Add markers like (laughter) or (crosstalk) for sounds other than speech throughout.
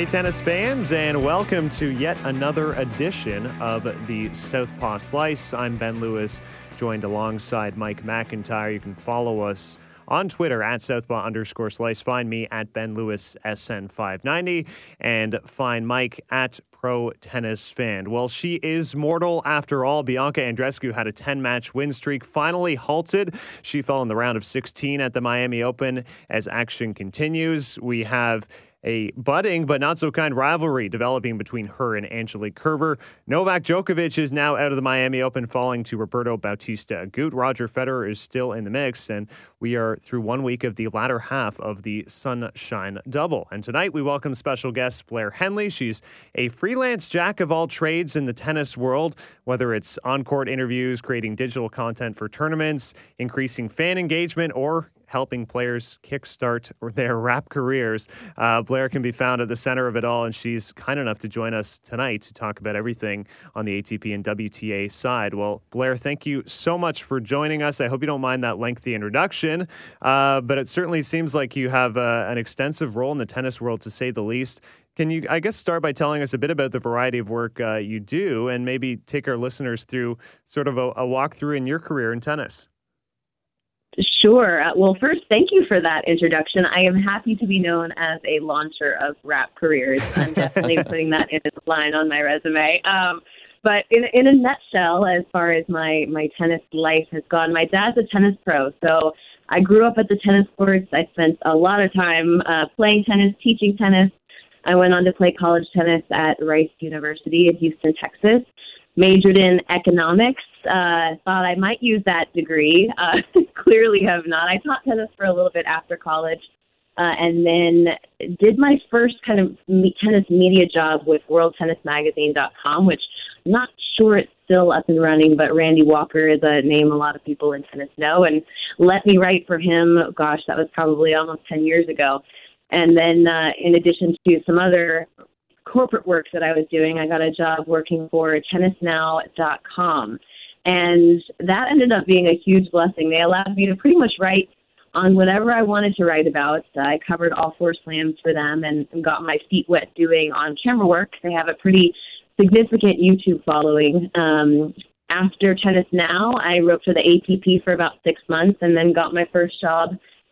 Hey, tennis fans, and welcome to yet another edition of the Southpaw Slice. I'm Ben Lewis, joined alongside Mike McIntyre. You can follow us on Twitter at Southpaw underscore slice. Find me at Ben Lewis SN590 and find Mike at Pro Tennis Fan. Well, she is mortal after all. Bianca Andreescu had a 10 match win streak finally halted. She fell in the round of 16 at the Miami Open as action continues. We have a budding but not so kind rivalry developing between her and Angelique Kerber. Novak Djokovic is now out of the Miami Open, falling to Roberto Bautista Agut. Roger Federer is still in the mix, and we are through one week of the latter half of the Sunshine Double. And tonight we welcome special guest Blair Henley. She's a freelance jack of all trades in the tennis world, whether it's on court interviews, creating digital content for tournaments, increasing fan engagement, or helping players kickstart (laughs) their rap careers. Uh, Blair can be found at the center of it all, and she's kind enough to join us tonight to talk about everything on the ATP and WTA side. Well, Blair, thank you so much for joining us. I hope you don't mind that lengthy introduction, uh, but it certainly seems like you have uh, an extensive role in the tennis world, to say the least. Can you, I guess, start by telling us a bit about the variety of work uh, you do and maybe take our listeners through sort of a, a walkthrough in your career in tennis? Sure. Uh, well, first, thank you for that introduction. I am happy to be known as a launcher of rap careers. I'm definitely (laughs) putting that in a line on my resume. Um, but in in a nutshell, as far as my my tennis life has gone, my dad's a tennis pro, so I grew up at the tennis courts. I spent a lot of time uh, playing tennis, teaching tennis. I went on to play college tennis at Rice University in Houston, Texas majored in economics. Uh, thought I might use that degree. Uh, (laughs) clearly have not. I taught tennis for a little bit after college, uh, and then did my first kind of tennis media job with WorldTennisMagazine.com, which I'm not sure it's still up and running, but Randy Walker is a name a lot of people in tennis know, and let me write for him. Gosh, that was probably almost 10 years ago. And then, uh, in addition to some other corporate work that I was doing, I got a job working for tennisnow.com. And that ended up being a huge blessing. They allowed me to pretty much write on whatever I wanted to write about. I covered all four slams for them and, and got my feet wet doing on camera work. They have a pretty significant YouTube following. Um, after Tennis Now, I wrote for the ATP for about six months and then got my first job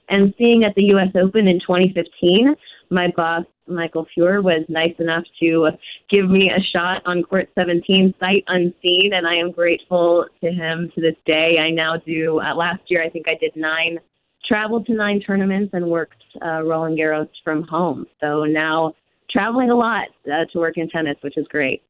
and seeing at the U.S. Open in 2015. My boss Michael Feuer was nice enough to give me a shot on Court 17 sight unseen, and I am grateful to him to this day. I now do, uh, last year I think I did nine, traveled to nine tournaments and worked uh, Roland Garros from home. So now traveling a lot uh, to work in tennis, which is great.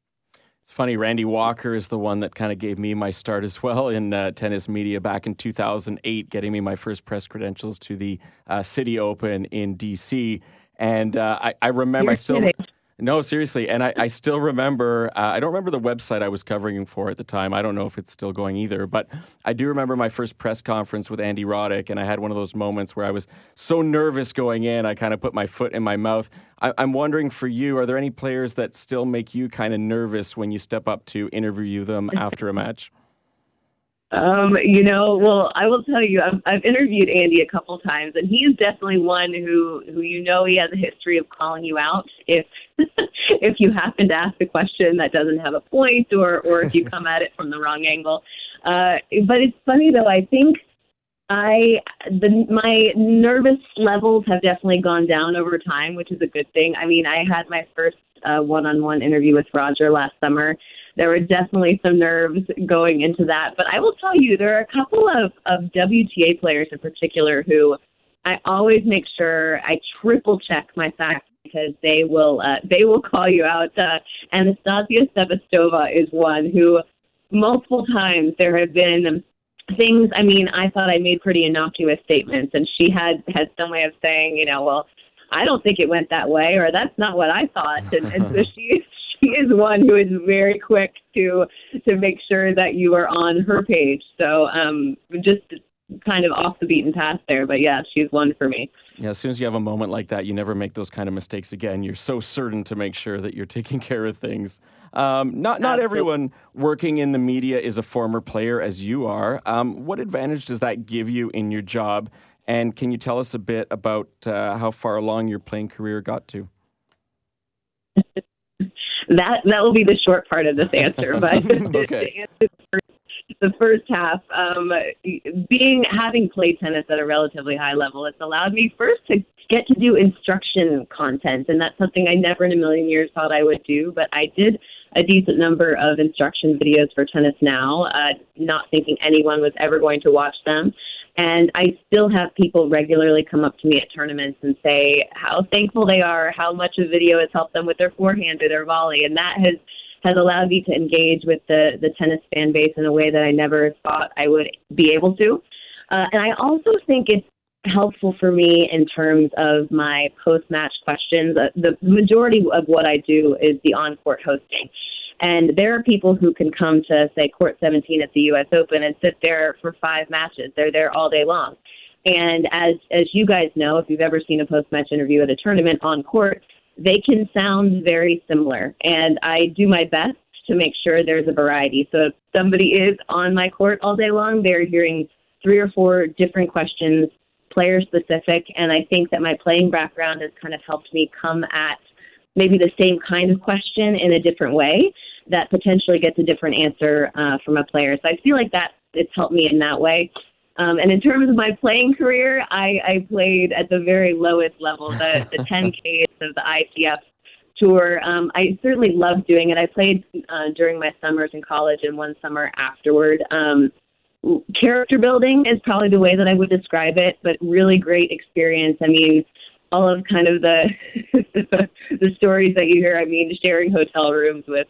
It's funny, Randy Walker is the one that kind of gave me my start as well in uh, tennis media back in 2008, getting me my first press credentials to the uh, City Open in DC. And uh, I, I, remember, You're I still. Kidding. No, seriously. And I, I still remember, uh, I don't remember the website I was covering for at the time. I don't know if it's still going either. But I do remember my first press conference with Andy Roddick. And I had one of those moments where I was so nervous going in, I kind of put my foot in my mouth. I, I'm wondering for you, are there any players that still make you kind of nervous when you step up to interview them (laughs) after a match? Um, you know, well, I will tell you, I've, I've interviewed Andy a couple times, and he is definitely one who, who you know, he has a history of calling you out if, (laughs) if you happen to ask a question that doesn't have a point, or, or if you come at it from the wrong angle. Uh, but it's funny though. I think I, the my nervous levels have definitely gone down over time, which is a good thing. I mean, I had my first uh, one-on-one interview with Roger last summer there were definitely some nerves going into that. But I will tell you, there are a couple of, of WTA players in particular who I always make sure I triple check my facts because they will uh, they will call you out. Uh, Anastasia Sevastova is one who multiple times there have been things. I mean, I thought I made pretty innocuous statements, and she had had some way of saying, you know, well. I don't think it went that way, or that's not what I thought. And, and so (laughs) she (laughs) she is one who is very quick to to make sure that you are on her page. So um, just kind of off the beaten path there, but yeah, she's one for me. Yeah, as soon as you have a moment like that, you never make those kind of mistakes again. You're so certain to make sure that you're (laughs) taking care of things. Um, not not everyone working in the media is a former player as you are. Um, what advantage does that give you in your job? And can you tell us a bit about uh, how far along your playing career got to? (laughs) that that will be the short part of this answer, but (laughs) okay. the, first, the first half, um, being having played tennis at a relatively high level, it's allowed me first to get to do instruction content, and that's something I never in a million years thought I would do, but I did a decent number of instruction videos for Tennis Now, uh, not thinking anyone was ever going to watch them. And I still have people regularly come up to me at tournaments and say how thankful they are, how much a video has helped them with their forehand or their volley, and that has has allowed me to engage with the the tennis fan base in a way that I never thought I would be able to. Uh, and I also think it's helpful for me in terms of my post match questions. Uh, the majority of what I do is the on court hosting. And there are people who can come to, say, Court 17 at the U.S. Open and sit there for five matches. They're there all day long. And as as you guys know, if you've ever seen a post match interview at a tournament on court, they can sound very similar. And I do my best to make sure there's a variety. So if somebody is on my court all day long, they're hearing three or four different questions player specific, and I think that my playing background has kind of helped me come at maybe the same kind of question in a different way that potentially gets a different answer uh, from a player. So I feel like that it's helped me in that way. Um, and in terms of my playing career, I, I played at the very lowest level, the, the (laughs) 10Ks of the ITF tour. Um, I certainly loved doing it. I played uh, during my summers in college and one summer afterward. Um, character building is probably the way that I would describe it, but really great experience. I mean, all of kind of the (laughs) the stories that you hear. I mean, sharing hotel rooms with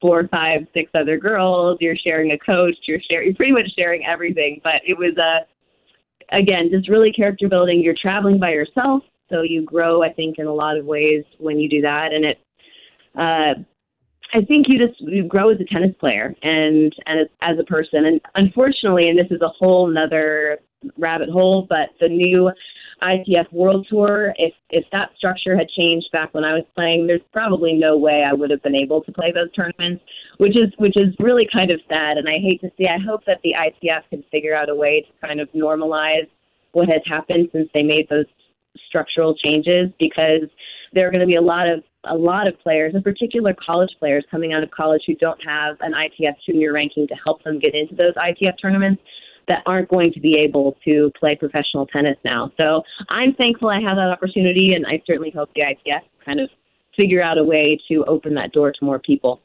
four, five, six other girls. You're sharing a coach. You're sharing. You're pretty much sharing everything. But it was a uh, again just really character building. You're traveling by yourself, so you grow. I think in a lot of ways when you do that, and it. Uh, I think you just you grow as a tennis player and and as, as a person. And unfortunately, and this is a whole another rabbit hole, but the new ITF World Tour, if if that structure had changed back when I was playing, there's probably no way I would have been able to play those tournaments, which is which is really kind of sad. And I hate to see. I hope that the ITF can figure out a way to kind of normalize what has happened since they made those structural changes, because there are going to be a lot of a lot of players, in particular college players coming out of college who don't have an ITF junior ranking to help them get into those ITF tournaments that aren't going to be able to play professional tennis now. So I'm thankful I have that opportunity, and I certainly hope the ITF kind of figure out a way to open that door to more people.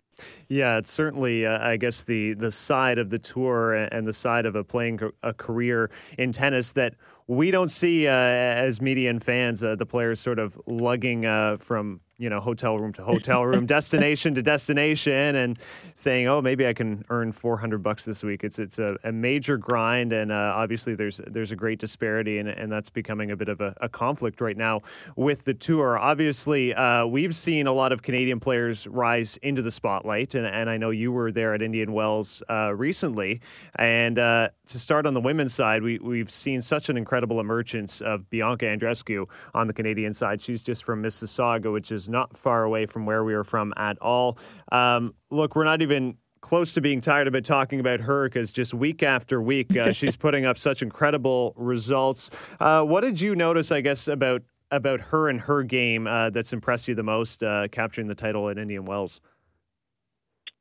Yeah, it's certainly, uh, I guess, the the side of the tour and the side of a playing a career in tennis that we don't see uh, as media and fans. Uh, the players sort of lugging uh, from you know hotel room to hotel room, destination to destination, and saying, "Oh, maybe I can earn 400 bucks this week." It's it's a, a major grind, and uh, obviously there's there's a great disparity, and, and that's becoming a bit of a, a conflict right now with the tour. Obviously, uh, we've seen a lot of Canadian players rise into the spotlight, and, and I know you were there at Indian Wells uh, recently. And uh, to start on the women's side, we we've seen such an incredible emergence of Bianca Andreescu on the Canadian side. She's just from Mississauga, which is not far away from where we are from at all. Um, look, we're not even close to being tired of it talking about her because just week after week uh, (laughs) she's putting up such incredible results. Uh, what did you notice, I guess, about about her and her game uh, that's impressed you the most, uh, capturing the title at Indian Wells?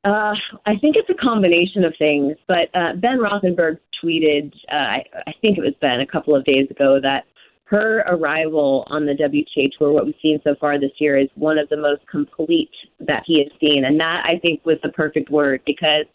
Uh, I think it's a combination of things, but uh, Ben Rothenberg tweeted, I, I think it was Ben, a couple of days ago that her arrival on the WTA tour, what we've seen so far this year, is one of the most complete that he has seen. And that, I think, was the perfect word because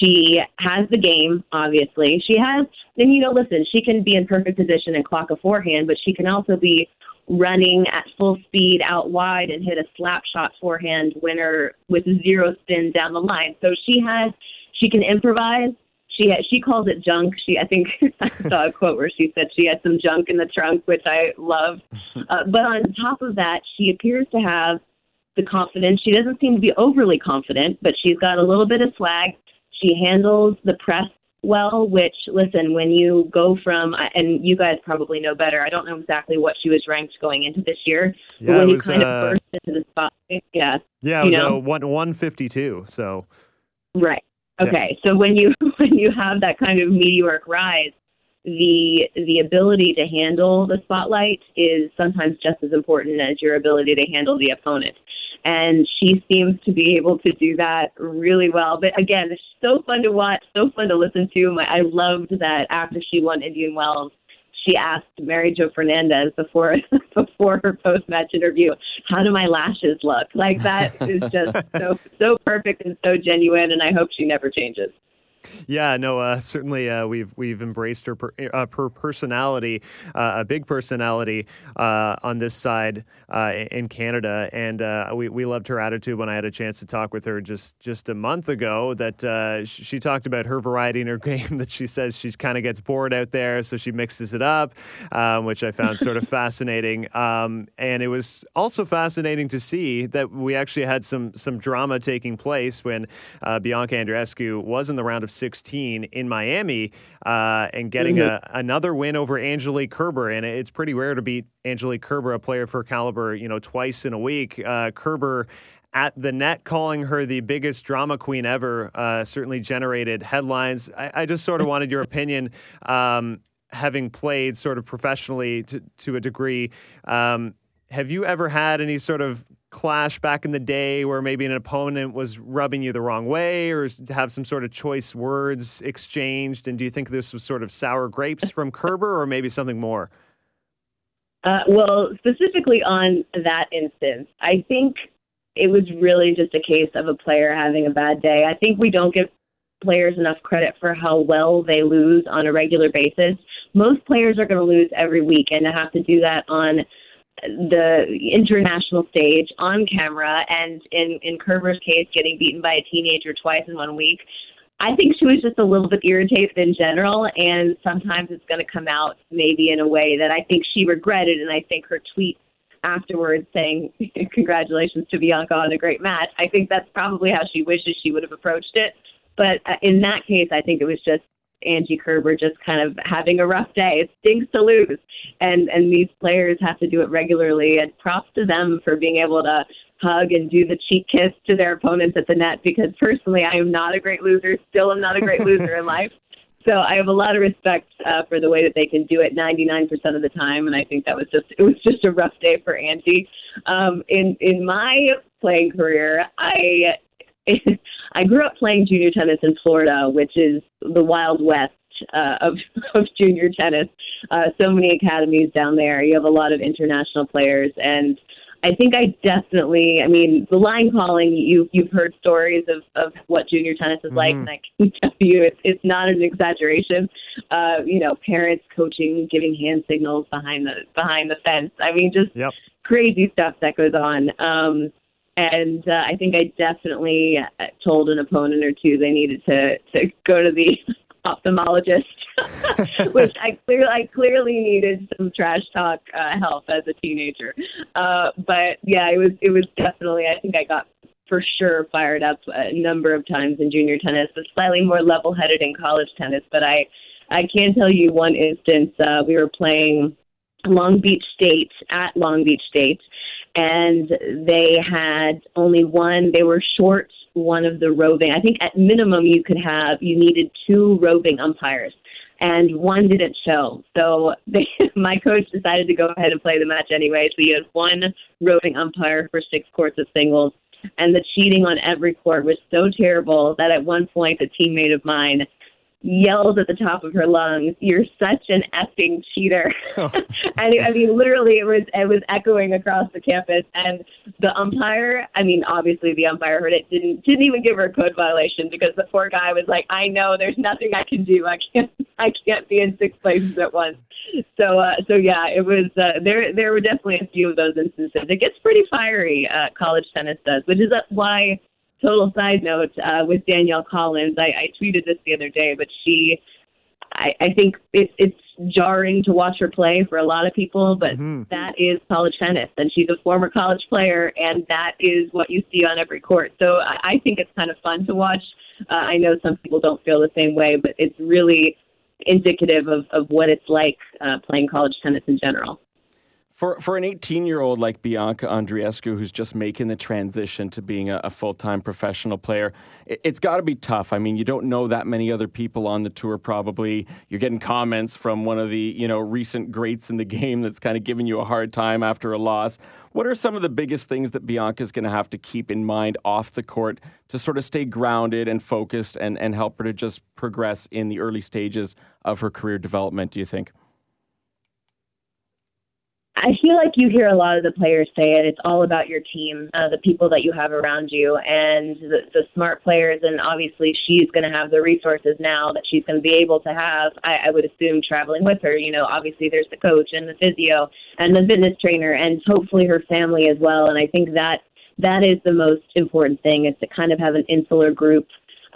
she has the game, obviously. She has, and you know, listen, she can be in perfect position and clock a forehand, but she can also be running at full speed out wide and hit a slap shot forehand winner with zero spin down the line. So she has, she can improvise she had, she calls it junk. She I think (laughs) I saw a quote where she said she had some junk in the trunk, which I love. (laughs) Uh, but on top of that, she appears to have the confidence. She doesn't seem to be overly confident, but she's got a little bit of swag. She handles the press well, which listen, when you go from and you guys probably know better. I don't know exactly what she was ranked going into this year, yeah, but when was, you kind uh, of burst into the spotlight, yeah, Yeah, it was know? a one one fifty two. So Right. Okay. So when you (laughs) when you have that kind of meteoric rise, the the ability to handle the spotlight is sometimes just as important as your ability to handle the opponent. and she seems to be able to do that really well. But again, it's so fun to watch, so fun to listen to. My, I loved that after she won Indian Wells, she asked Mary Jo Fernandez before (laughs) before her post match interview, "How do my lashes look?" Like that is just (laughs) so so perfect and so genuine, and I hope she never changes. Yeah, no, uh, certainly uh, we've we've embraced her per, uh, her personality, uh, a big personality uh, on this side uh, in Canada, and we we loved her attitude when I had a chance to talk with her just just a month ago. That she talked about her variety in her (laughs) game. That she says she kind of gets bored out there, so she mixes it up, um, which I found sort of (laughs) fascinating. Um, and it was also fascinating to see that we actually had some some drama taking place when Bianca Andreescu was in the round of 16 in Miami uh, and getting mm-hmm. a, another win over Angelique Kerber. And it's pretty rare to beat Angelique Kerber, a player for caliber, you know, twice in a week. Uh, Kerber at the net calling her the biggest drama queen ever uh, certainly generated headlines. I, I, just sort of wanted your opinion. Um, having played sort of professionally to, to a degree, um, have you ever had any sort of clash back in the day where maybe an opponent was rubbing you the wrong way or have some sort of choice words exchanged? And do you think this was sort of sour grapes from Kerber or maybe something more? Uh, well, specifically on that instance, I think it was really just a case of a player having a bad day. I think we don't give players enough credit for how well they lose on a regular basis. Most players are going to lose every week, and to have to do that on the international stage on camera, and in in Kerber's case, getting beaten by a teenager twice in one week. I think she was just a little bit irritated in general, and sometimes it's going to come out maybe in a way that I think she regretted, and I think her tweet afterwards saying (laughs) congratulations to Bianca on a great match. I think that's probably how she wishes she would have approached it. But uh, in that case, I think it was just Angie Kerber just kind of having a rough day. It stinks to lose, and and these players have to do it regularly. And props to them for being able to hug and do the cheek kiss to their opponents at the net. Because personally, I am not a great loser. Still, am not a great loser in life. (laughs) So I have a lot of respect uh, for the way that they can do it 99% of the time, and I think that was just it was just a rough day for Angie. Um, in in my playing career, I (laughs) I grew up playing junior tennis in Florida, which is the wild west uh, of (laughs) of junior tennis. Uh, so many academies down there. You have a lot of international players, and I think I definitely. I mean, the line calling. You you've heard stories of of what junior tennis is mm-hmm. like, and I can (laughs) tell you it's it's not an exaggeration. Uh, you know, parents coaching, giving hand signals behind the behind the fence. I mean, just yep. crazy stuff that goes on. Um, and uh, I think I definitely told an opponent or two they needed to to go to the (laughs) ophthalmologist, (laughs) which I clearly I clearly needed some trash talk uh, help as a teenager. Uh, but yeah, it was it was definitely I think I got for sure fired up a number of times in junior tennis, but slightly more level headed in college tennis. But I I can tell you one instance uh, we were playing Long Beach State at Long Beach State and they had only one. They were short one of the roving. I think at minimum you could have you needed two roving umpires, and one didn't show. So (laughs) they, my coach decided to go ahead and play the match anyway. So you had one roving umpire for six courts of singles, and the cheating on every court was so terrible that at one point a teammate of mine yelled at the top of her lungs, "You're such an effing cheater!" Oh. (laughs) and I mean, literally, it was it was echoing across the campus. And the umpire, I mean, obviously the umpire heard it, didn't didn't even give her a code violation because the poor guy was like, "I know, there's nothing I can do. I can't (laughs) I can't be in six places at once." So uh, so yeah, it was uh, there. There were definitely a few of those instances. It gets pretty fiery. Uh, college tennis does, which is why total side note uh, with Danielle Collins, I, I tweeted this the other day, but she, I, I think it's it's jarring to watch her play for a lot of people, but mm-hmm. that is college tennis, and she's a former college player, and that is what you see on every court. So I, I think it's kind of fun to watch. Uh, I know some people don't feel the same way, but it's really indicative of, of what it's like uh, playing college tennis in general. For for an 18 year old like Bianca Andreescu, who's just making the transition to being a, a full time professional player, it, has got to be tough. I mean, you don't know that many other people on the tour. Probably you're getting comments from one of the you know recent greats in the (laughs) game that's kind of giving you a hard time after a loss. What are some of the biggest things that Bianca's going to have to keep in mind off the court to sort of stay grounded and focused and and help her to just progress in the early stages of her career development? Do you think? I feel like you hear a lot of the players say it. It's all about your team, uh, the people that you have around you, and the, the smart players. And obviously, she's going to have the resources now that she's going to be able to have. I, I would assume traveling with her. You know, obviously there's the coach and the physio and the fitness trainer, and hopefully her family as well. And I think that that is the most important thing is to kind of have an insular group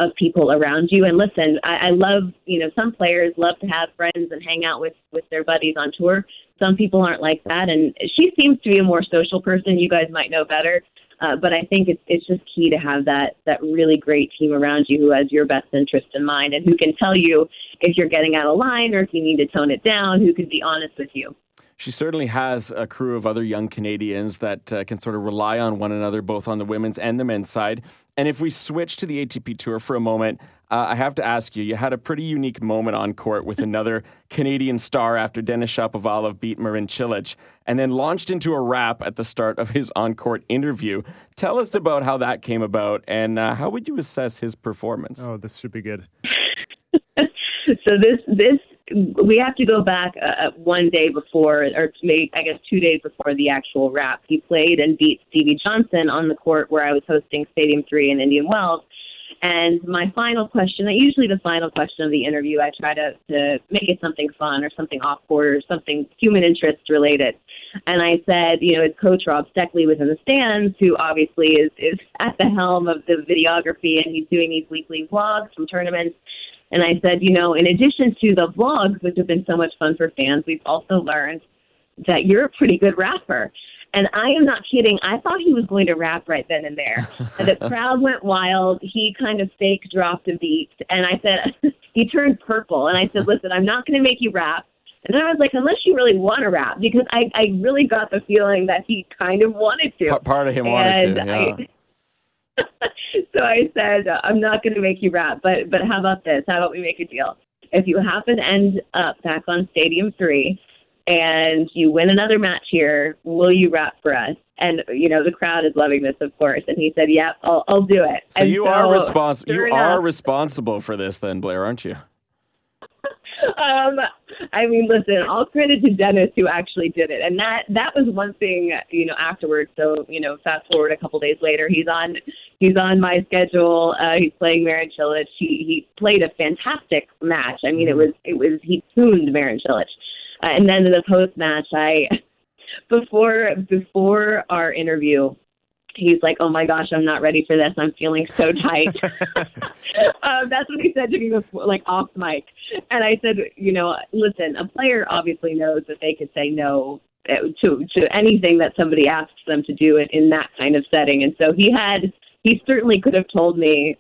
of people around you. And listen, I, I love, you know, some players love to have friends and hang out with with their buddies on tour. Some people aren't like that, and she seems to be a more social person. You guys might know better. Uh, but I think it's it's just key to have that that really great team around you who has your best interest in mind and who can tell you if you're getting out of line or if you need to tone it down, who can be honest with you she certainly has a crew of other young Canadians that uh, can sort of rely on one another, both on the women's and the men's side. And if we switch to the ATP Tour for a moment, uh, I have to ask you, you had a pretty unique moment on court with another (laughs) Canadian star after Denis Shapovalov beat Marin Cilic and then launched into a rap at the start of his on court interview. Tell us about how that came about and uh, how would you assess his performance? Oh, this should be good. (laughs) so this this we have to go back uh, uh, one day before, or maybe I guess two days before the actual wrap. He played and beat Stevie Johnson on the court where I was hosting Stadium Three in Indian Wells. And my final question, that usually the final question of the interview, I try to, to make it something fun or something off court or something human interest related. And I said, you know, is Coach Rob Steckley was in the stands, who obviously is, is at the helm of the videography and he's doing these weekly vlogs from tournaments. And I said, you know, in addition to the vlogs, which have been so much fun for fans, we've also learned that you're a pretty good rapper. And I am not kidding. I thought he was going to rap right then and there. (laughs) And the crowd went wild. He kind of fake dropped a beat. And I said, (laughs) he turned purple. And I said, listen, I'm not going to make you rap. And then I was like, unless you really want to rap, because I, I really got the feeling that he kind of wanted to. Part of him wanted to, yeah. I, (laughs) so I said, I'm not going to make you rap, but but how about this? How about we make a deal? If you happen to end up back on Stadium Three, and you win another match here, will you rap for us? And you know the crowd is loving this, of course. And he said, "Yep, yeah, I'll, I'll do it." So and you so, are responsible. You enough, are responsible for this, then, Blair, aren't you? (laughs) um, I mean, listen, all credit to Denis who actually did it, and that that was one thing, you know, afterwards. So, you know, fast forward a couple days later, he's on he's on my schedule. Uh, he's playing Marin Cilic. He he played a fantastic match. I mean, it was it was he tuned Marin Cilic, uh, and then in the post match, I (laughs) before before our interview, he's like, "Oh my gosh, I'm not ready for this. I'm feeling so (laughs) tight." (laughs) um, that's what he said to me before, like off mic. And I said, "You know, listen. A player obviously knows that they could say no uh, to to anything that somebody asks them to do it in that kind of setting. And so he had, he certainly could have told me."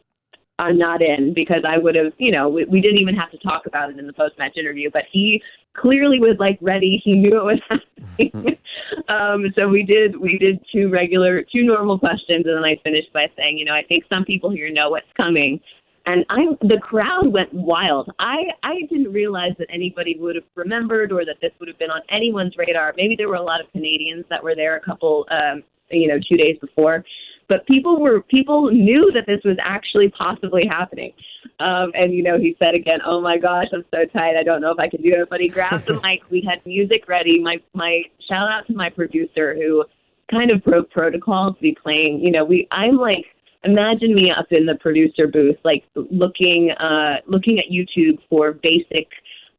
I'm not in because I would have, you know, we, we didn't even have to talk about it in the post match interview, but he clearly was like ready. He knew it was happening. (laughs) um, so we did we did two regular two normal questions and then I finished by saying, you know, I think some people here know what's coming. And I the crowd went wild. I I didn't realize that anybody would have remembered or that this would have been on anyone's radar. Maybe there were a lot of Canadians that were there a couple um you know, two days before but people were people knew that this was actually possibly happening. Um, and you know, he said again, "Oh my gosh, I'm so tight. I don't know if I can do it." But he grabbed the (laughs) mic. We had music ready. My my shout out to my producer who kind of broke protocol to be playing. You know, we I'm like imagine me up in the producer booth, like looking uh looking at YouTube for basic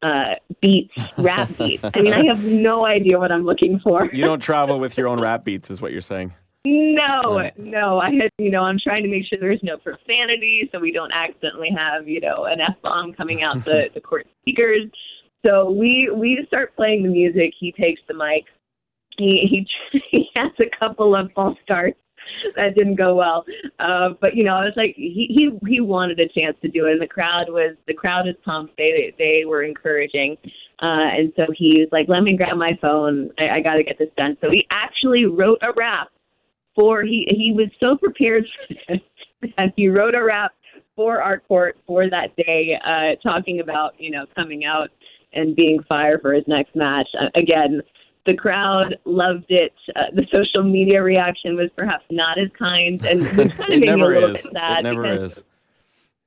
uh, beats, rap beats. I mean, I have (laughs) no idea what I'm looking for. you don't travel with your own rap beats, is what you're saying. No, no. I had, you know, I'm trying to make sure there's no profanity, so we don't accidentally have, you know, an f bomb coming out the (laughs) the court speakers. So we we start playing the music. He takes the mic. He he (laughs) he has a couple of false starts that didn't go well. Uh, but you know, I was like, he he he wanted a chance to do it, and the crowd was the crowd was pumped. They they were encouraging, uh, and so he was like, "Let me grab my phone. I, I got to get this done." So he actually wrote a rap for he he was so prepared for this, and he wrote a rap for our court for that day, uh, talking about you know coming out and being fired for his next match. Uh, again, the crowd loved it. Uh, the social media reaction was perhaps not as kind, and which kind of made me a little is. bit sad. It never is.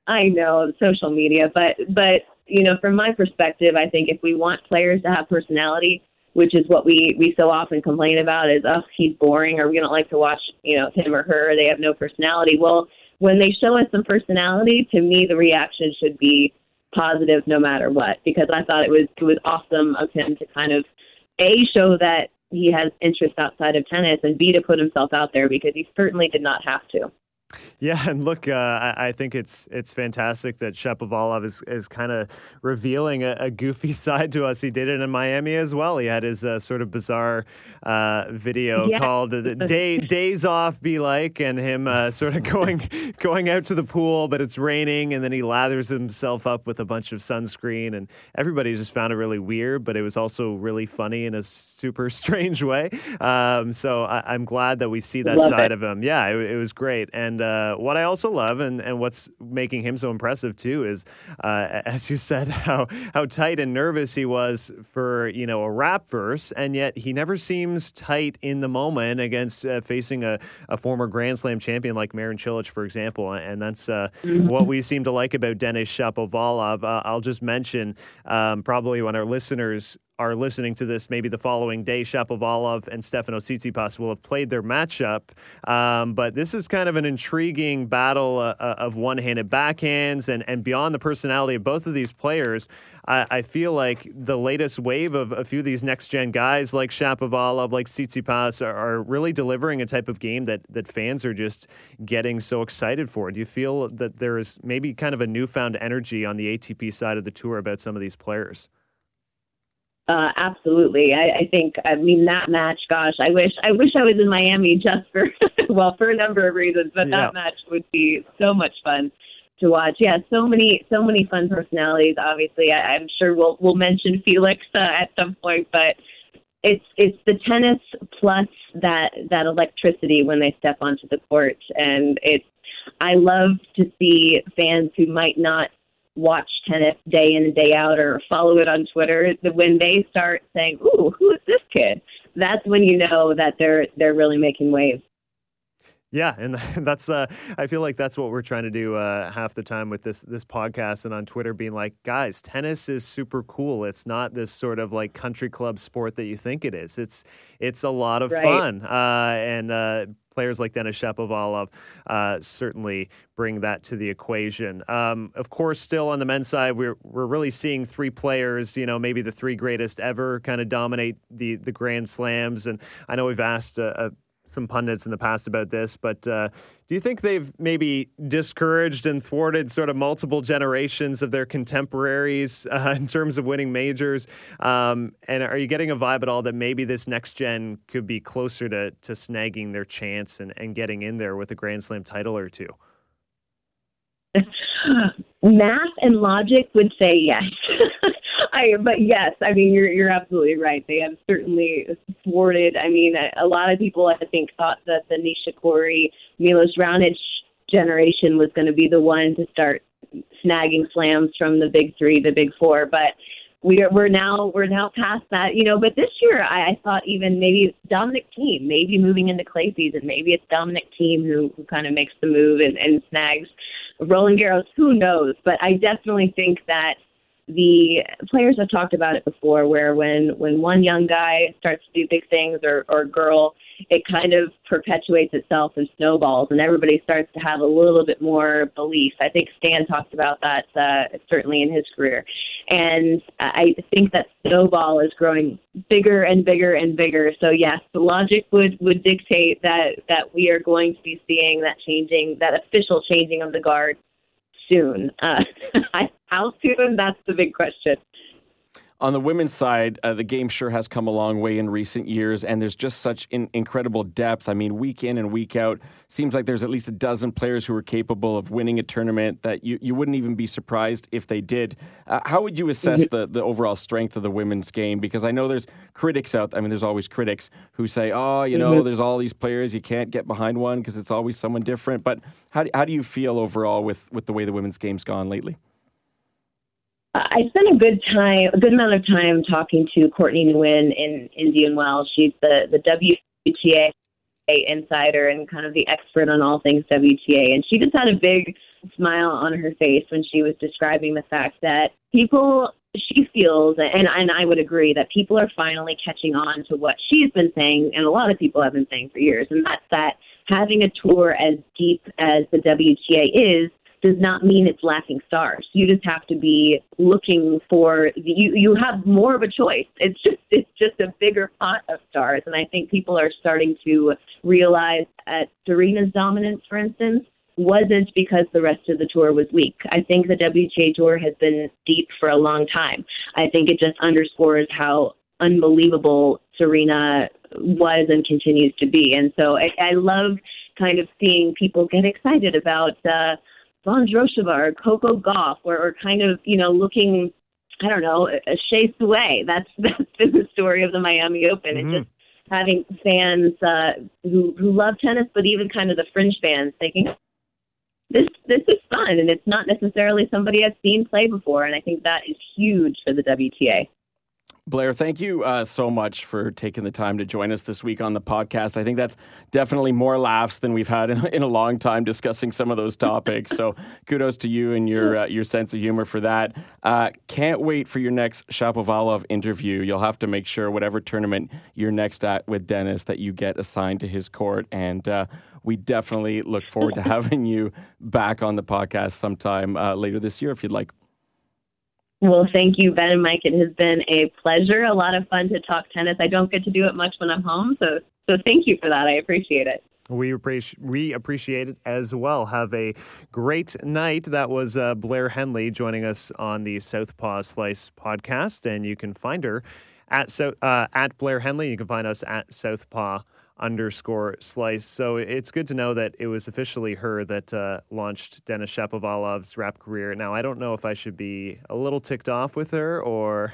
I know social media, but but you know, from my perspective, I think if we want players to have personality, which is what we we so often complain about, is oh he's boring, or we don't like to watch you know him or her, they have no personality. Well, when they show us some personality, to me the reaction should be positive no matter what, because I thought it was it was awesome of him to kind of a show that he has interest outside of tennis, and b to put himself out there because he certainly did not have to. Yeah, and look, uh, I, I, think it's it's fantastic that Shapovalov is is kind of revealing a, a, goofy (laughs) side to us. He did it in Miami as well. He had his uh, sort of bizarre uh, video yeah. called (laughs) "Day Days Off Be Like," and him uh, sort of (laughs) going going out to the pool, but it's raining, and then he lathers himself up with a bunch of sunscreen, and everybody just found it really weird, but it was also really funny in a super strange way. Um, so I, am glad that we see that Love side it. of him. Yeah, it, it was great, and uh, what I also love and, and what's making him so impressive too is, uh, (laughs) as you said, how how tight and nervous he was for you know a rap verse, and yet he never seems tight in the moment against uh, facing a, a former Grand Slam champion like Marin Cilic, for example, and that's uh, mm-hmm. what we seem to like about Denis Shapovalov. Uh, I'll just mention um, probably when our listeners are listening to this maybe the following day, Shapovalov and Stefano Tsitsipas will have played their matchup. Um, but this is kind of an intriguing battle uh, uh, of one-handed backhands, and, and beyond the personality of both of these players, I, I feel like the latest wave of a few of these next-gen guys like Shapovalov, like Tsitsipas, are, are really delivering a type of game that, that fans are just getting so excited for. Do you feel that there is maybe kind of a newfound energy on the ATP side of the tour about some of these players? Uh, absolutely. I, I think. I mean that match. Gosh, I wish. I wish I was in Miami just for (laughs) well for a number of reasons, but yeah. that match would be so much fun to watch. Yeah, so many so many fun personalities. Obviously, I, I'm sure we'll we'll mention Felix uh, at some point, but it's it's the tennis plus that that electricity when they step onto the court, and it's. I love to see fans who might not watch tennis day in and day out or follow it on Twitter, when they start saying, "Ooh, who is this kid?" That's when you know that they're they're really making waves. Yeah, and (laughs) that's uh, I feel like that's what we're trying to do uh, half the time with this this podcast and on Twitter, being like, guys, tennis is super cool. It's not this sort of like country club sport that you think it is. It's it's a lot of right. fun, uh, and uh, players like Denis Shapovalov uh, certainly bring that to the equation. Um, of course, still on the men's side, we're we're really seeing three players, you know, maybe the three greatest ever, kind of dominate the the Grand Slams. And I know we've asked a, a some pundits in the past about this, but uh, do you think they've maybe discouraged and thwarted sort of multiple generations of their contemporaries (laughs) uh, in terms of winning majors? Um, and are you getting a vibe at all that maybe this next gen could be closer to, to snagging their chance and, and getting in there with a Grand Slam title or two? (laughs) Math and logic would say yes. (laughs) (laughs) I, but yes, I mean you're you're absolutely right. They have certainly thwarted. I mean, a, a lot of people I think thought that the Nishikori, Milos Raonic generation was going to be the one to start snagging slams from the big three, the big four, but we're we're now we're now past that, you know. But this year, I, I thought even maybe Dominic Thiem, maybe moving into clay season, maybe it's Dominic Thiem who who kind of makes the move and, and snags Roland Garros. Who knows? But I definitely think that the players have talked about it before where when when one young guy starts to do big things or or girl it kind of perpetuates itself and snowballs and everybody starts to have a little bit more belief. I think stan talked about that uh, certainly in his career. And i think that snowball is growing bigger and bigger and bigger. So yes the logic would would dictate that that we are going to be seeing that changing that official changing of the guard soon uh, (laughs) how soon? That's the big question. On the women's side, uh, the game sure has come a long way in recent years, and there's just such in- incredible depth. I mean, week in and week out, seems like there's at least a dozen players who are capable of winning a tournament that you, you wouldn't even be surprised if they did. Uh, how would you assess the, the overall strength of the women's game? Because I know there's critics out. I mean, there's always critics who say, "Oh, you know, there's all these players, you can't get behind one because it's always someone different." But how do, how do you feel overall with with the way the women's game's gone lately? I spent a good time, a good amount of time talking to Courtney Nguyen in Indian Wells. She's the the WTA insider and kind of the expert on all things WTA, and she just had a big smile on her face when she was describing the fact that people she feels and and I would agree that people are finally catching on to what she's been saying and a lot of people have been saying for years and that's that having a tour as deep as the WTA is does not mean it's lacking stars. You just have to be looking for you. You have more of a choice. It's just it's just a bigger pot of stars, and I think people are starting to realize that Serena's dominance, for instance, wasn't because the rest of the tour was weak. I think the WTA tour has been deep for a long time. I think it just underscores how unbelievable Serena was and continues to be. And so I, I love kind of seeing people get excited about uh, Vondrousova or Coco Gauff or, or kind of, you know, looking, I don't know, a chase away. That's (laughs) that's been the story of the Miami Open. Mm-hmm. And just having fans uh, who who love tennis, but even kind of the fringe fans thinking this this is fun and it's not necessarily somebody I've seen play before. And I think that is huge for the WTA. Blair, thank you uh, so much for taking the time to join us this week on the podcast. I think that's definitely more laughs than we've had in, (laughs) in a long time discussing some of those topics. so (laughs) kudos to you and your uh, your sense of humor for that. Uh, can't wait for your next Shapovalov interview. You'll have to make sure whatever tournament you're next at with Denis that you get assigned to his court and uh, we definitely look forward to (laughs) having you back on the podcast sometime uh, later this year if you'd like. Well, thank you, Ben and Mike. It has been a pleasure, a lot of fun to talk tennis. I don't get to do it much when I'm home, so so thank you for that. I appreciate it. We appreciate we appreciate it as well. Have a great night. That was uh, Blair Henley joining us on the Southpaw Slice podcast, and you can find her at so uh, at Blair Henley. You can find us at Southpaw underscore slice. So it's good to know that it was officially her that uh, launched Denis Shapovalov's rap career. Now, I don't know if I should be a little ticked off with her or.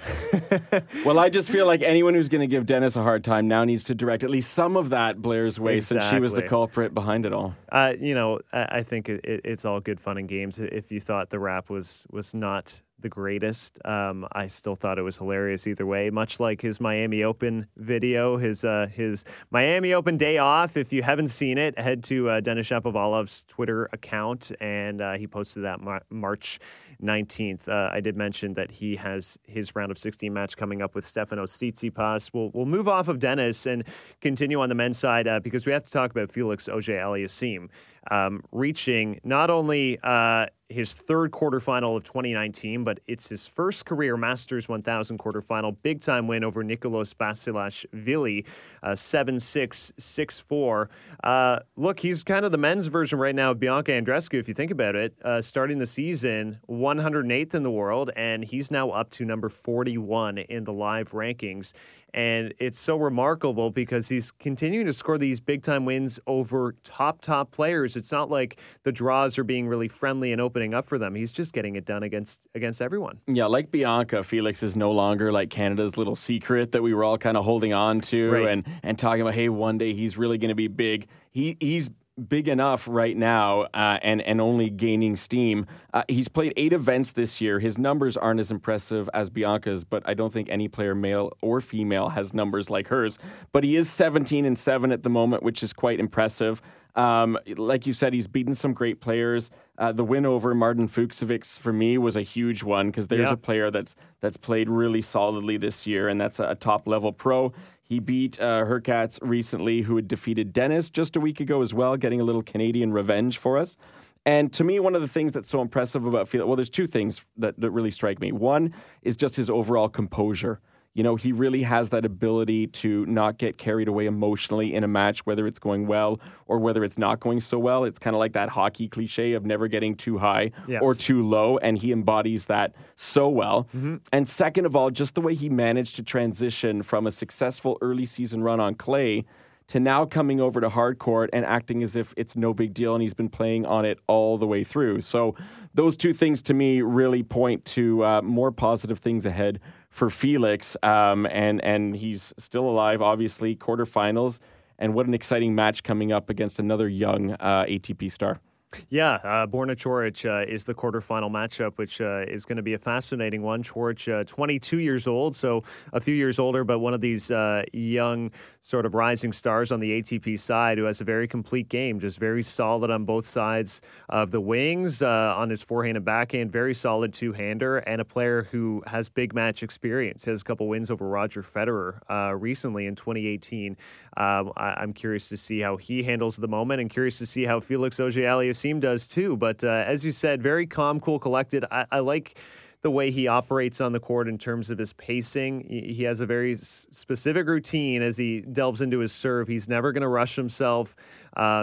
(laughs) well, I just feel like anyone who's going to give Denis a hard time now needs to direct at least some of that Blair's way exactly. since she was the culprit behind it all. Uh, you know, I, I think it, it, it's all good fun and games. If you thought the rap was, was not the greatest. Um, I still thought it was hilarious either way. Much like his Miami Open video, his uh, his Miami Open day off. If you haven't seen it, head to uh, Denis Shapovalov's Twitter account, and uh, he posted that Mar- March 19th. Uh, I did mention that he has his round of 16 match coming up with Stefanos Tsitsipas. We'll we'll move off of Denis and continue on the men's side uh, because we have to talk about Felix Auger-Aliassime um, reaching not only uh, his third quarterfinal of 2019, but it's his first career Masters 1000 quarterfinal. Big time win over Nicolas Basilashvili, uh, 7 6 6 4. Uh, look, he's kind of the men's version right now of Bianca Andreescu, if you think about it. Uh, starting the season 108th in the world, and he's now up to number 41 in the live rankings. And it's so remarkable because he's continuing to score these big time wins over top, top players. It's not like the draws are being really friendly and opening up for them. He's just getting it done against against everyone. Yeah, like Bianca, Felix is no longer like Canada's little secret that we were all kind of holding on to right. and, and talking about, hey, one day he's really going to be big. He he's big enough right now uh, and and only gaining steam. Uh, he's played eight events this year. His numbers aren't as impressive as Bianca's, but I don't think any player, male or female, has numbers like hers. But he is 17 and seven at the moment, which is quite impressive. Um, like you said, he's beaten some great players. Uh, the win over Martin Fucsovics for me was a huge one because there's yeah. a player that's that's played really solidly this year, and that's a, a top level pro. He beat uh, Hurkacz recently, who had defeated Denis just a week ago as well, getting a little Canadian revenge for us. And to me, one of the things that's so impressive about Felix, well, there's two things that, that really strike me. One is just his overall composure You know, he really has that ability to not get carried away emotionally in a match, whether it's going well or whether it's not going so well. It's kind of like that hockey cliche of never getting too high Yes. or too low, and he embodies that so well. Mm-hmm. And second of all, just the way he managed to transition from a successful early season run on clay to now coming over to hard court and acting as if it's no big deal and he's been playing on it all the way through. So those two things to me really point to uh, more positive things ahead for Felix. Um, and and he's still alive, obviously. Quarterfinals, and what an exciting match coming up against another young uh, ATP star. Yeah, uh, Borna Coric uh, is the quarterfinal matchup, which uh, is going to be a fascinating one. Coric, uh, 22 years old, so a few years older, but one of these uh, young, sort of rising stars on the ATP side who has a very complete game, just very solid on both sides of the wings, uh, on his forehand and backhand, very solid two hander, and a player who has big match experience. Has a couple wins over Roger Federer recently in 2018. Um, I- I'm curious to see how he handles the moment and curious to see how Felix Auger Aliassime does too. But uh, as you said, very calm, cool, collected. I, I like the way he operates on the court in terms of his pacing. He has a very specific routine as he delves into his serve. He's never going to rush himself.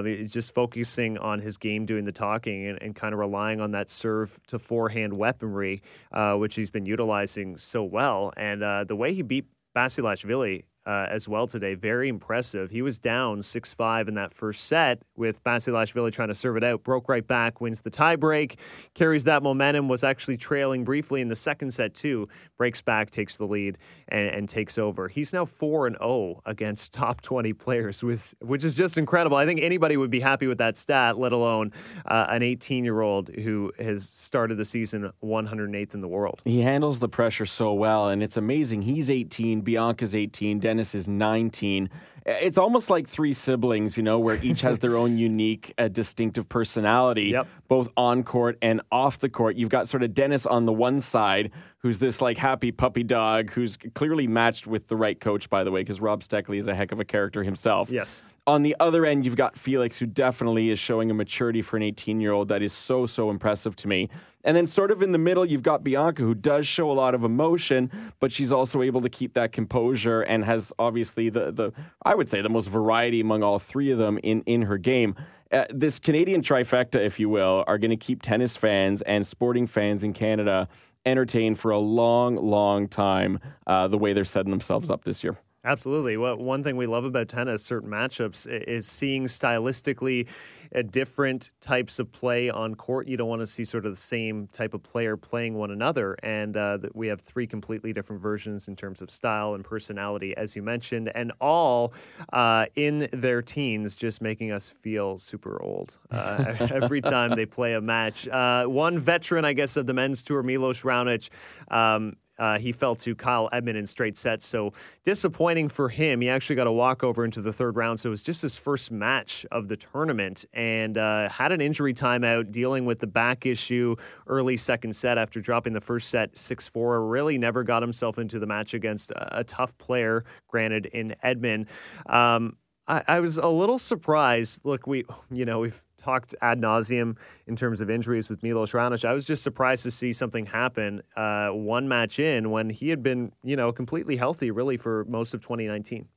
He's just focusing on his game, doing the talking, and, and kind of relying on that serve to forehand weaponry, uh, which he's been utilizing so well. And uh, the way he beat Basilashvili uh, as well today. Very impressive. He was down 6 5 in that first set with Basilashvili trying to serve it out. Broke right back, wins the tiebreak, carries that momentum, was actually trailing briefly in the second set, too. Breaks back, takes the lead, and, and takes over. He's now 4 and 0 against top 20 players, which, is just incredible. I think anybody would be happy with that stat, let alone uh, an 18 year old who has started the season 108th in the world. He handles the pressure so well, and it's amazing. He's 18, Bianca's 18, Denis is 19. It's almost like three siblings, you know, where each has their own (laughs) unique, uh, distinctive personality, Yep. both on court and off the court. You've got sort of Denis on the one side, who's this like happy puppy dog, who's clearly matched with the right coach, by the way, because Rob Steckley is a heck of a character himself. Yes. On the other end, you've got Felix, who definitely is showing a maturity for an 18 year old that is so, so impressive to me. And then, sort of in the middle, you've got Bianca, who does show a lot of emotion, but she's also able to keep that composure and has obviously the, the I would say, the most variety among all three of them in, in her game. Uh, this Canadian trifecta, if you will, are going to keep tennis fans and sporting fans in Canada entertained for a long, long time, uh, the way they're setting themselves up this year. Absolutely. Well, one thing we love about tennis, certain matchups, is seeing stylistically different types of play on court. You don't want to see sort of the same type of player playing one another. And uh, we have three completely different versions in terms of style and personality, as you mentioned, and all uh, in their teens, just making us feel super old uh, (laughs) every time they play a match. Uh, one veteran, I guess, of the men's tour, Milos Raonic. Um, uh, he fell to Kyle Edmund in straight sets. So disappointing for him. He actually got a walkover into the third round. So it was just his first match of the tournament and uh, had an injury timeout dealing with the back issue early second set after dropping the first set 6 4. Really never got himself into the match against a, a tough player, granted, in Edmund. Um, I, I was a little surprised. Look, we, you know, we've talked ad nauseum in terms of injuries with Milos Raonic. I was just surprised to see something happen uh, one match in when he had been, you know, completely healthy really for most of 2019.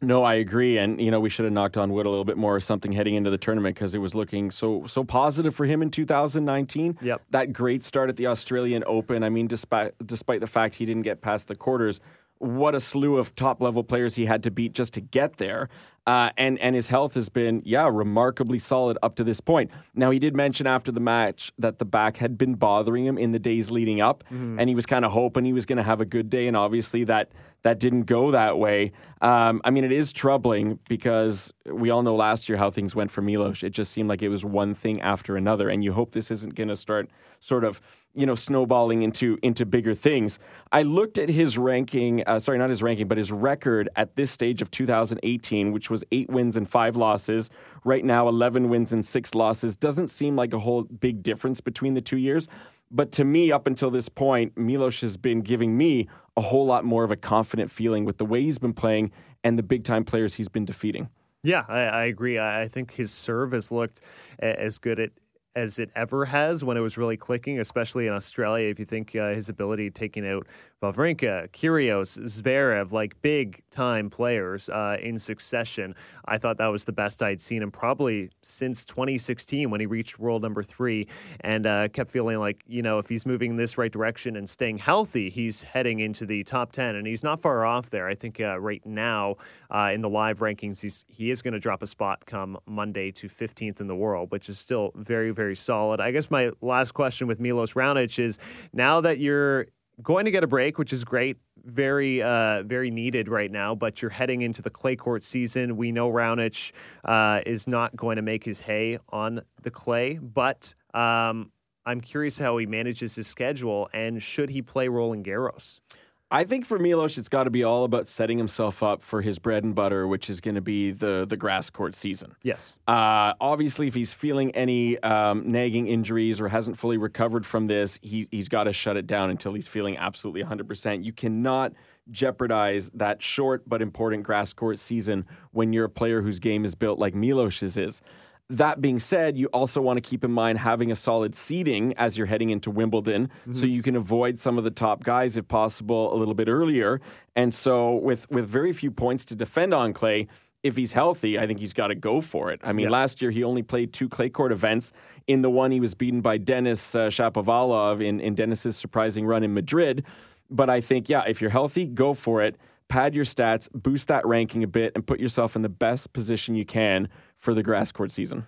No, I agree, and you know we should have knocked on wood a little bit more or something heading into the tournament because it was looking so so positive for him in 2019. Yep. that great start at the Australian Open. I mean, despite despite the fact he didn't get past the quarters, what a slew of top level players he had to beat just to get there. Uh, and and his health has been yeah remarkably solid up to this point. Now he did mention after the match that the back had been bothering him in the days leading up, and he was kind of hoping he was going to have a good day, and obviously that that didn't go that way. Um, I mean, it is troubling because we all know last year how things went for Milos. It just seemed like it was one thing after another, and you hope this isn't going to start sort of you know snowballing into into bigger things. I looked at his ranking, uh, sorry, not his ranking, but his record at this stage of 2018, which was eight wins and five losses. Right now, 11 wins and six losses. Doesn't seem like a whole big difference between the two years. But to me, up until this point, Milos has been giving me a whole lot more of a confident feeling with the way he's been playing and the big time players he's been defeating. Yeah, I, I agree. I, I think his serve has looked as good at as it ever has when it was really clicking, especially in Australia. If you think uh, his ability taking out Wawrinka, Kyrgios, Zverev, like big time players uh, in succession, I thought that was the best I'd seen him probably since 2016 when he reached world number three and uh, kept feeling like, you know, if he's moving in this right direction and staying healthy, he's heading into the top 10 and he's not far off there. I think uh, right now uh, in the live rankings, he's, he is going to drop a spot come Monday to 15th in the world, which is still very, very solid. I guess my last question with Milos Raonic is now that you're going to get a break, which is great, very, uh, very needed right now. But you're heading into the clay court season. We know Raonic uh, is not going to make his hay on the clay, but um, I'm curious how he manages his schedule and should he play Roland Garros? I think for Milos, it's got to be all about setting himself up for his bread and butter, which is going to be the the grass court season. Yes. Uh, obviously, if he's feeling any um, nagging injuries or hasn't fully recovered from this, he, he's got to shut it down until he's feeling absolutely 100%. You cannot jeopardize that short but important grass court season when you're a player whose game is built like Milos's is. That being said, you also want to keep in mind having a solid seeding as you're heading into Wimbledon mm-hmm. so you can avoid some of the top guys if possible a little bit earlier. And so with with very few points to defend on clay, if he's healthy, I think he's got to go for it. I mean, yeah. last year he only played two clay court events. In the one, he was beaten by Denis uh, Shapovalov in, in Denis's surprising run in Madrid. But I think, yeah, if you're healthy, go for it. Pad your stats, boost that ranking a bit, and put yourself in the best position you can for the grass court season.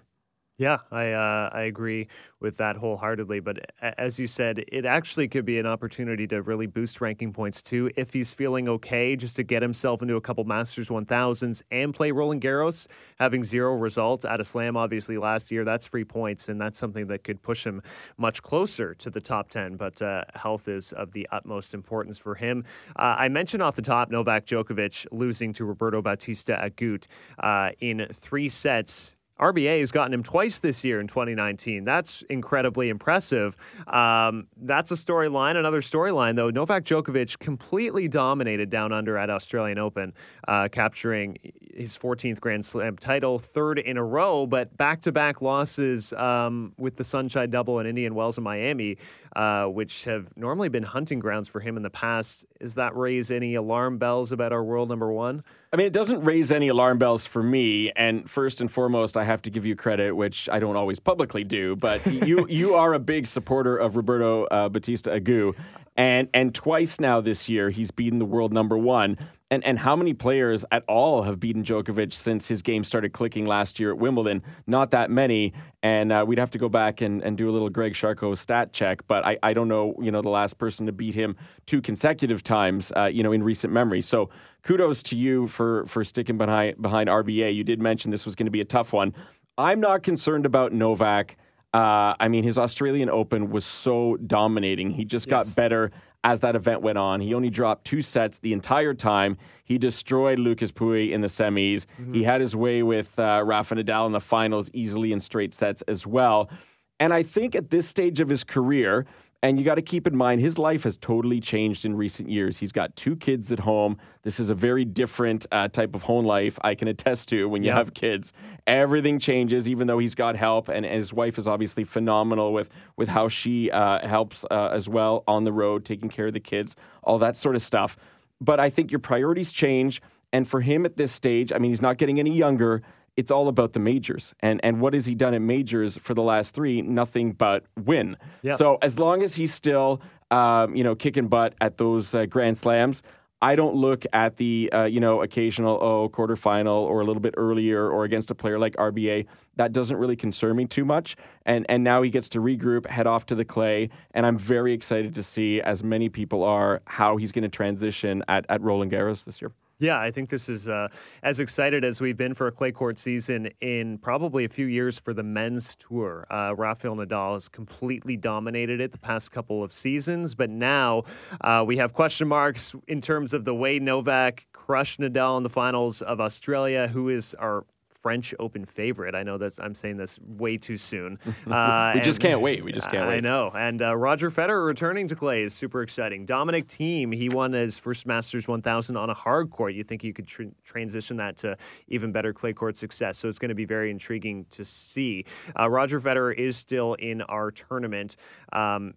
Yeah, I uh, I agree with that wholeheartedly. But as you said, it actually could be an opportunity to really boost ranking points too if he's feeling okay, just to get himself into a couple Masters 1000s and play Roland Garros. Having zero results at a Slam, obviously last year, that's free points, and that's something that could push him much closer to the top 10. But uh, health is of the utmost importance for him. Uh, I mentioned off the top Novak Djokovic losing to Roberto Bautista Agut uh, in three sets RBA has gotten him twice this year in 2019. That's incredibly impressive. Um, that's a storyline. Another storyline, though, Novak Djokovic completely dominated down under at Australian Open, uh, capturing his 14th Grand Slam title, third in a row, but back to back losses um, with the Sunshine Double in Indian Wells and Miami, uh, which have normally been hunting grounds for him in the past. Does that raise any alarm bells about our world number one? I mean, it doesn't raise any alarm bells for me. And first and foremost, I have to give you credit, which I don't always publicly do. But you you are a big supporter of Roberto uh, Bautista Agut, and and twice now this year he's beaten the world number one. And and how many players at all have beaten Djokovic since his game started clicking last year at Wimbledon? Not that many. And uh, we'd have to go back and, and do a little Greg Charcot stat check. But I, I don't know, you know, the last person to beat him two consecutive times, uh, you know, in recent memory. So kudos to you for for sticking behind behind RBA. You did mention this was going to be a tough one. I'm not concerned about Novak. Uh, I mean, his Australian Open was so dominating. He just yes. got better as that event went on. He only dropped two sets the entire time. He destroyed Lucas Pouille in the semis. Mm-hmm. He had his way with uh, Rafa Nadal in the finals easily in straight sets as well. And I think at this stage of his career, and you got to keep in mind, his life has totally changed in recent years. He's got two kids at home. This is a very different uh, type of home life I can attest to when you yep. have kids. Everything changes, even though he's got help, and his wife is obviously phenomenal with, with how she uh, helps uh, as well on the road, taking care of the kids, all that sort of stuff. But I think your priorities change. And for him at this stage, I mean, he's not getting any younger it's all about the majors. And and what has he done at majors for the last three? Nothing but win. Yep. So as long as he's still, um, you know, kicking butt at those uh, Grand Slams, I don't look at the uh, you know occasional oh quarterfinal or a little bit earlier or against a player like RBA. That doesn't really concern me too much. And and now he gets to regroup, head off to the clay, and I'm very excited to see, as many people are, how he's going to transition at at Roland Garros this year. Yeah, I think this is uh, as excited as we've been for a clay court season in probably a few years for the men's tour. Uh, Rafael Nadal has completely dominated it the past couple of seasons, but now uh, we have question marks in terms of the way Novak crushed Nadal in the finals of Australia, who is our French Open favorite. I know that I'm saying this way too soon. (laughs) Uh, we just can't wait. We just can't wait. I know. And uh, Roger Federer returning to clay is super exciting. Dominic Thiem, he won his first Masters 1000 on a hard court. You think you could tr- transition that to even better clay court success. So it's going to be very intriguing to see. Uh, Roger Federer is still in our tournament. Um,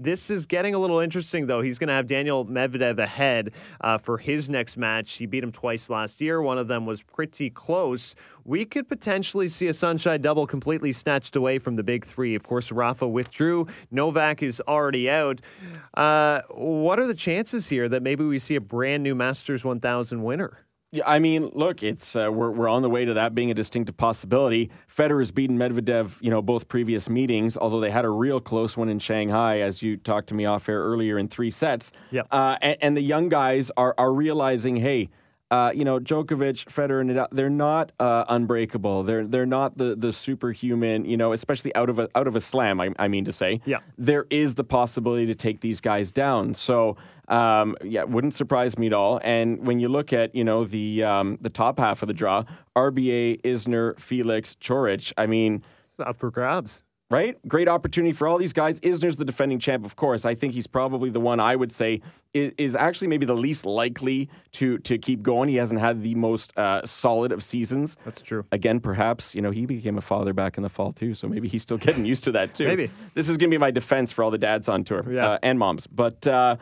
this is getting a little interesting, though. He's going to have Daniil Medvedev ahead uh, for his next match. He beat him twice last year. One of them was pretty close. We could potentially see a sunshine double completely snatched away from the big three. Of course, Rafa withdrew. Novak is already out. Uh, what are the chances here that maybe we see a brand new Masters 1000 winner? Yeah, I mean, look, it's uh, we're we're on the way to that being a distinctive possibility. Federer's beaten Medvedev, you know, both previous meetings, although they had a real close one in Shanghai, as you talked to me off air earlier in three sets. Yeah, uh, and, and the young guys are are realizing, hey, uh, you know, Djokovic, Federer, Nadal, they're not uh, unbreakable. They're they're not the the superhuman. You know, especially out of a out of a slam. I, I mean to say, yeah, there is the possibility to take these guys down. So, um, yeah, wouldn't surprise me at all. And when you look at you know the um, the top half of the draw, RBA, Isner, Felix, Coric. I mean, it's up for grabs right? Great opportunity for all these guys. Isner's the defending champ, of course. I think he's probably the one I would say is, is actually maybe the least likely to to keep going. He hasn't had the most uh, solid of seasons. That's true. Again, perhaps you know he became a father back in the fall too, so maybe he's still getting used to that too. (laughs) maybe this is going to be my defense for all the dads on tour yeah. uh, and moms, but. Uh,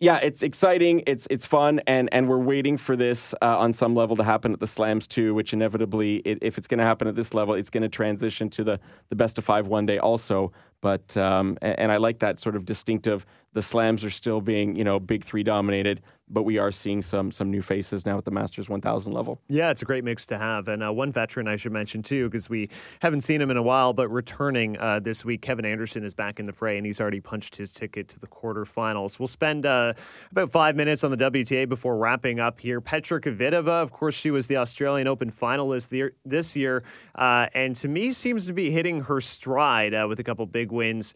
yeah, it's exciting. It's it's fun, and and we're waiting for this uh, on some level to happen at the slams too. Which inevitably, it, if it's going to happen at this level, it's going to transition to the the best of five one day also. But um, and, and I like that sort of distinctive. The slams are still being you know big three dominated, but we are seeing some some new faces now at the Masters 1000 level. Yeah, it's a great mix to have. And uh, one veteran I should mention too, because we haven't seen him in a while, but returning uh, this week, Kevin Anderson is back in the fray, and he's already punched his ticket to the quarterfinals. We'll spend uh, about five minutes on the WTA before wrapping up here. Petra Kvitova, of course, she was the Australian Open finalist the, this year, uh, and to me seems to be hitting her stride uh, with a couple big wins.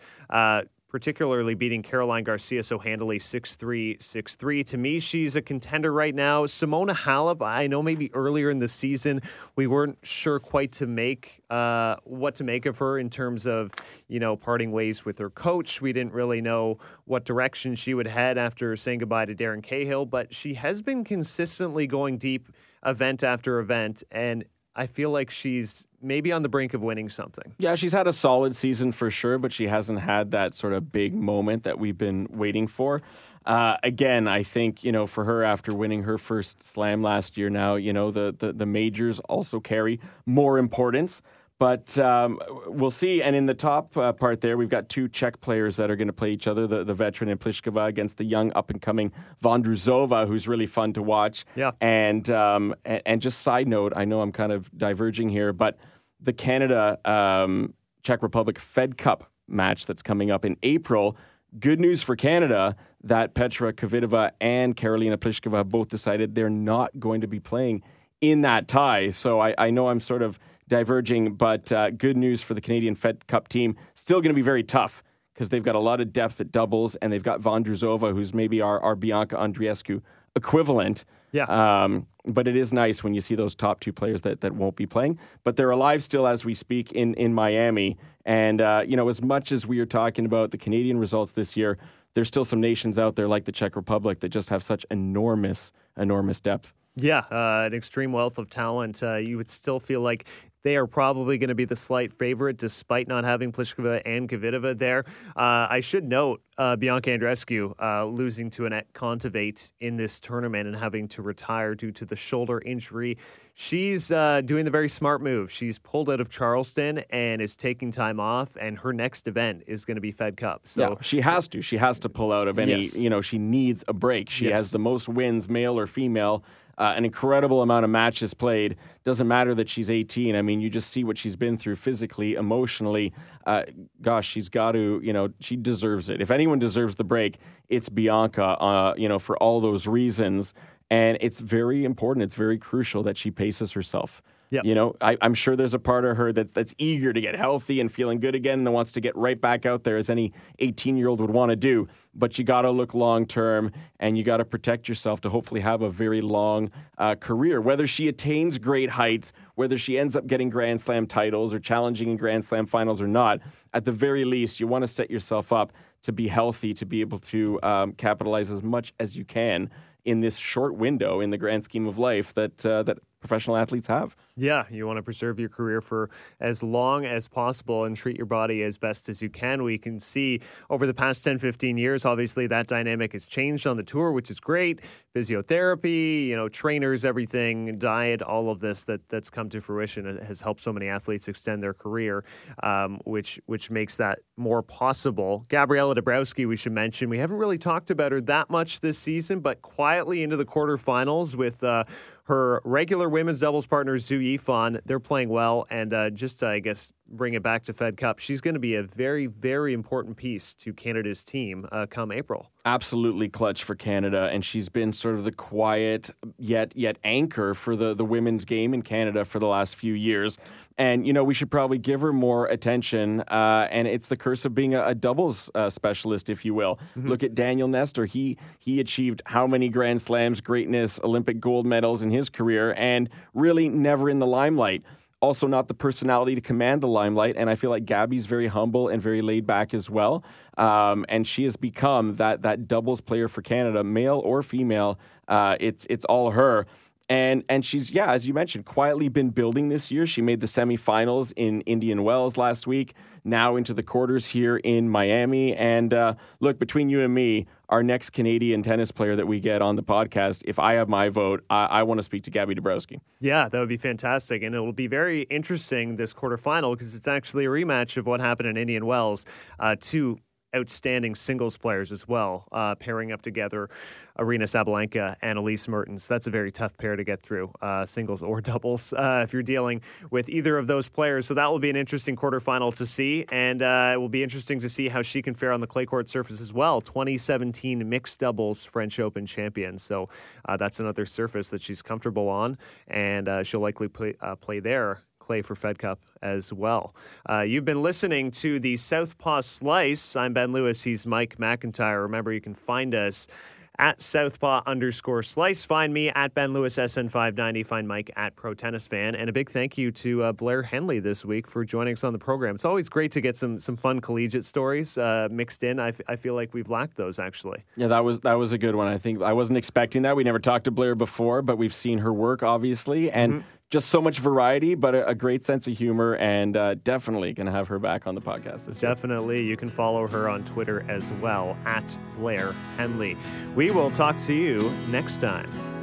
Particularly beating Caroline Garcia so handily 6 3 6 3. To me, she's a contender right now. Simona Halep, I know maybe earlier in the season we weren't sure quite to make uh, what to make of her in terms of, you know, parting ways with her coach. We didn't really know what direction she would head after saying goodbye to Darren Cahill, but she has been consistently going deep event after event. And I feel like she's maybe on the brink of winning something. Yeah, she's had a solid season for sure, but she hasn't had that sort of big moment that we've been waiting for. Uh, again, I think you know for her after winning her first slam last year, now you know the the, the majors also carry more importance. But um, we'll see. And in the top uh, part there, we've got two Czech players that are going to play each other the, the veteran and Pliskova against the young up and coming Vondrousova, who's really fun to watch. Yeah. And, um, and, and, just side note, I know I'm kind of diverging here, but the Canada um, Czech Republic Fed Cup match that's coming up in April. Good news for Canada that Petra Kvitova and Karolina Pliskova have both decided they're not going to be playing in that tie. So I, I know I'm sort of diverging, but uh, good news for the Canadian Fed Cup team. Still going to be very tough because they've got a lot of depth at doubles, and they've got Vondrousova, who's maybe our, our Bianca Andreescu equivalent. Yeah. Um, but it is nice when you see those top two players that, that won't be playing. But they're alive still as we speak in, in Miami. And, uh, you know, as much as we are talking about the Canadian results this year, there's still some nations out there like the Czech Republic that just have such enormous, enormous depth. Yeah, uh, an extreme wealth of talent. Uh, you would still feel like they are probably going to be the slight favorite, despite not having Pliskova and Kvitova there. Uh, I should note uh, Bianca Andreescu uh, losing to Anett Kontaveit in this tournament and having to retire due to the shoulder injury. She's uh, doing the very smart move. She's pulled out of Charleston and is taking time off, and her next event is going to be Fed Cup. So yeah, she has to. She has to pull out of any. Yes. You know, she needs a break. She Yes. has the most wins, male or female. Uh, an incredible amount of matches played. Doesn't matter that she's 18. I mean, you just see what she's been through physically, emotionally. Uh, gosh, she's got to, you know, she deserves it. If anyone deserves the break, it's Bianca, uh, you know, for all those reasons. And it's very important. It's very crucial that she paces herself. Yep. You know, I, I'm sure there's a part of her that's that's eager to get healthy and feeling good again and wants to get right back out there as any 18 year old would want to do. But you got to look long term and you got to protect yourself to hopefully have a very long uh, career. Whether she attains great heights, whether she ends up getting Grand Slam titles or challenging in Grand Slam finals or not, at the very least, you want to set yourself up to be healthy, to be able to um, capitalize as much as you can in this short window in the grand scheme of life that uh, that professional athletes have. Yeah, you want to preserve your career for as long as possible and treat your body as best as you can. We can see over the past 10, 15 years, obviously that dynamic has changed on the tour, which is great. Physiotherapy, you know, trainers, everything, diet, all of this that, that's come to fruition has helped so many athletes extend their career, um, which which makes that more possible. Gabriela Dabrowski, we should mention, we haven't really talked about her that much this season, but quietly into the quarterfinals with uh, her regular women's doubles partner, Xu Yifan, they're playing well. And uh, just, I guess, bring it back to Fed Cup, she's going to be a very, very important piece to Canada's team uh, come April. Absolutely clutch for Canada, and she's been sort of the quiet yet yet anchor for the the women's game in Canada for the last few years. And you know we should probably give her more attention. Uh, and it's the curse of being a, a doubles uh, specialist, if you will. Mm-hmm. Look at Daniel Nestor; he he achieved how many Grand Slams, greatness, Olympic gold medals in his career, and really never in the limelight also not the personality to command the limelight. And I feel like Gabby's very humble and very laid back as well. Um, and she has become that that doubles player for Canada, male or female. Uh, it's it's all her. And and she's yeah, as you mentioned, quietly been building this year. She made the semifinals in Indian Wells last week. Now into the quarters here in Miami. And uh, look, between you and me, our next Canadian tennis player that we get on the podcast, if I have my vote, I, I want to speak to Gabby Dabrowski. Yeah, that would be fantastic. And it will be very interesting this quarterfinal because it's actually a rematch of what happened in Indian Wells. Uh, two outstanding singles players as well, uh, pairing up together Aryna Sabalenka and Elise Mertens. That's a very tough pair to get through, uh, singles or (laughs) doubles, uh, if you're dealing with either of those players. So that will be an interesting quarterfinal to see, and uh, it will be interesting to see how she can fare on the clay court surface as well. 2017 mixed doubles French Open champion. So uh, that's another surface that she's comfortable on, and uh, she'll likely play, play there clay for Fed Cup as well. Uh, you've been listening to the Southpaw Slice. I'm Ben Lewis. He's Mike McIntyre. Remember, you can find us at Southpaw underscore slice. Find me at Ben Lewis SN590. Find Mike at Pro Tennis Fan. And a big thank you to uh, Blair Henley this week for joining us on the program. It's always great to get some some fun collegiate stories uh, mixed in. I, f- I feel like we've lacked those actually. Yeah, that was that was a good one. I think I wasn't expecting that. We never talked to Blair before, but we've seen her work obviously, and. Mm-hmm just so much variety, but a, a great sense of humor, and uh, definitely going to have her back on the podcast. definitely. You can follow her on Twitter as well, at Blair Henley. We will talk to you next time.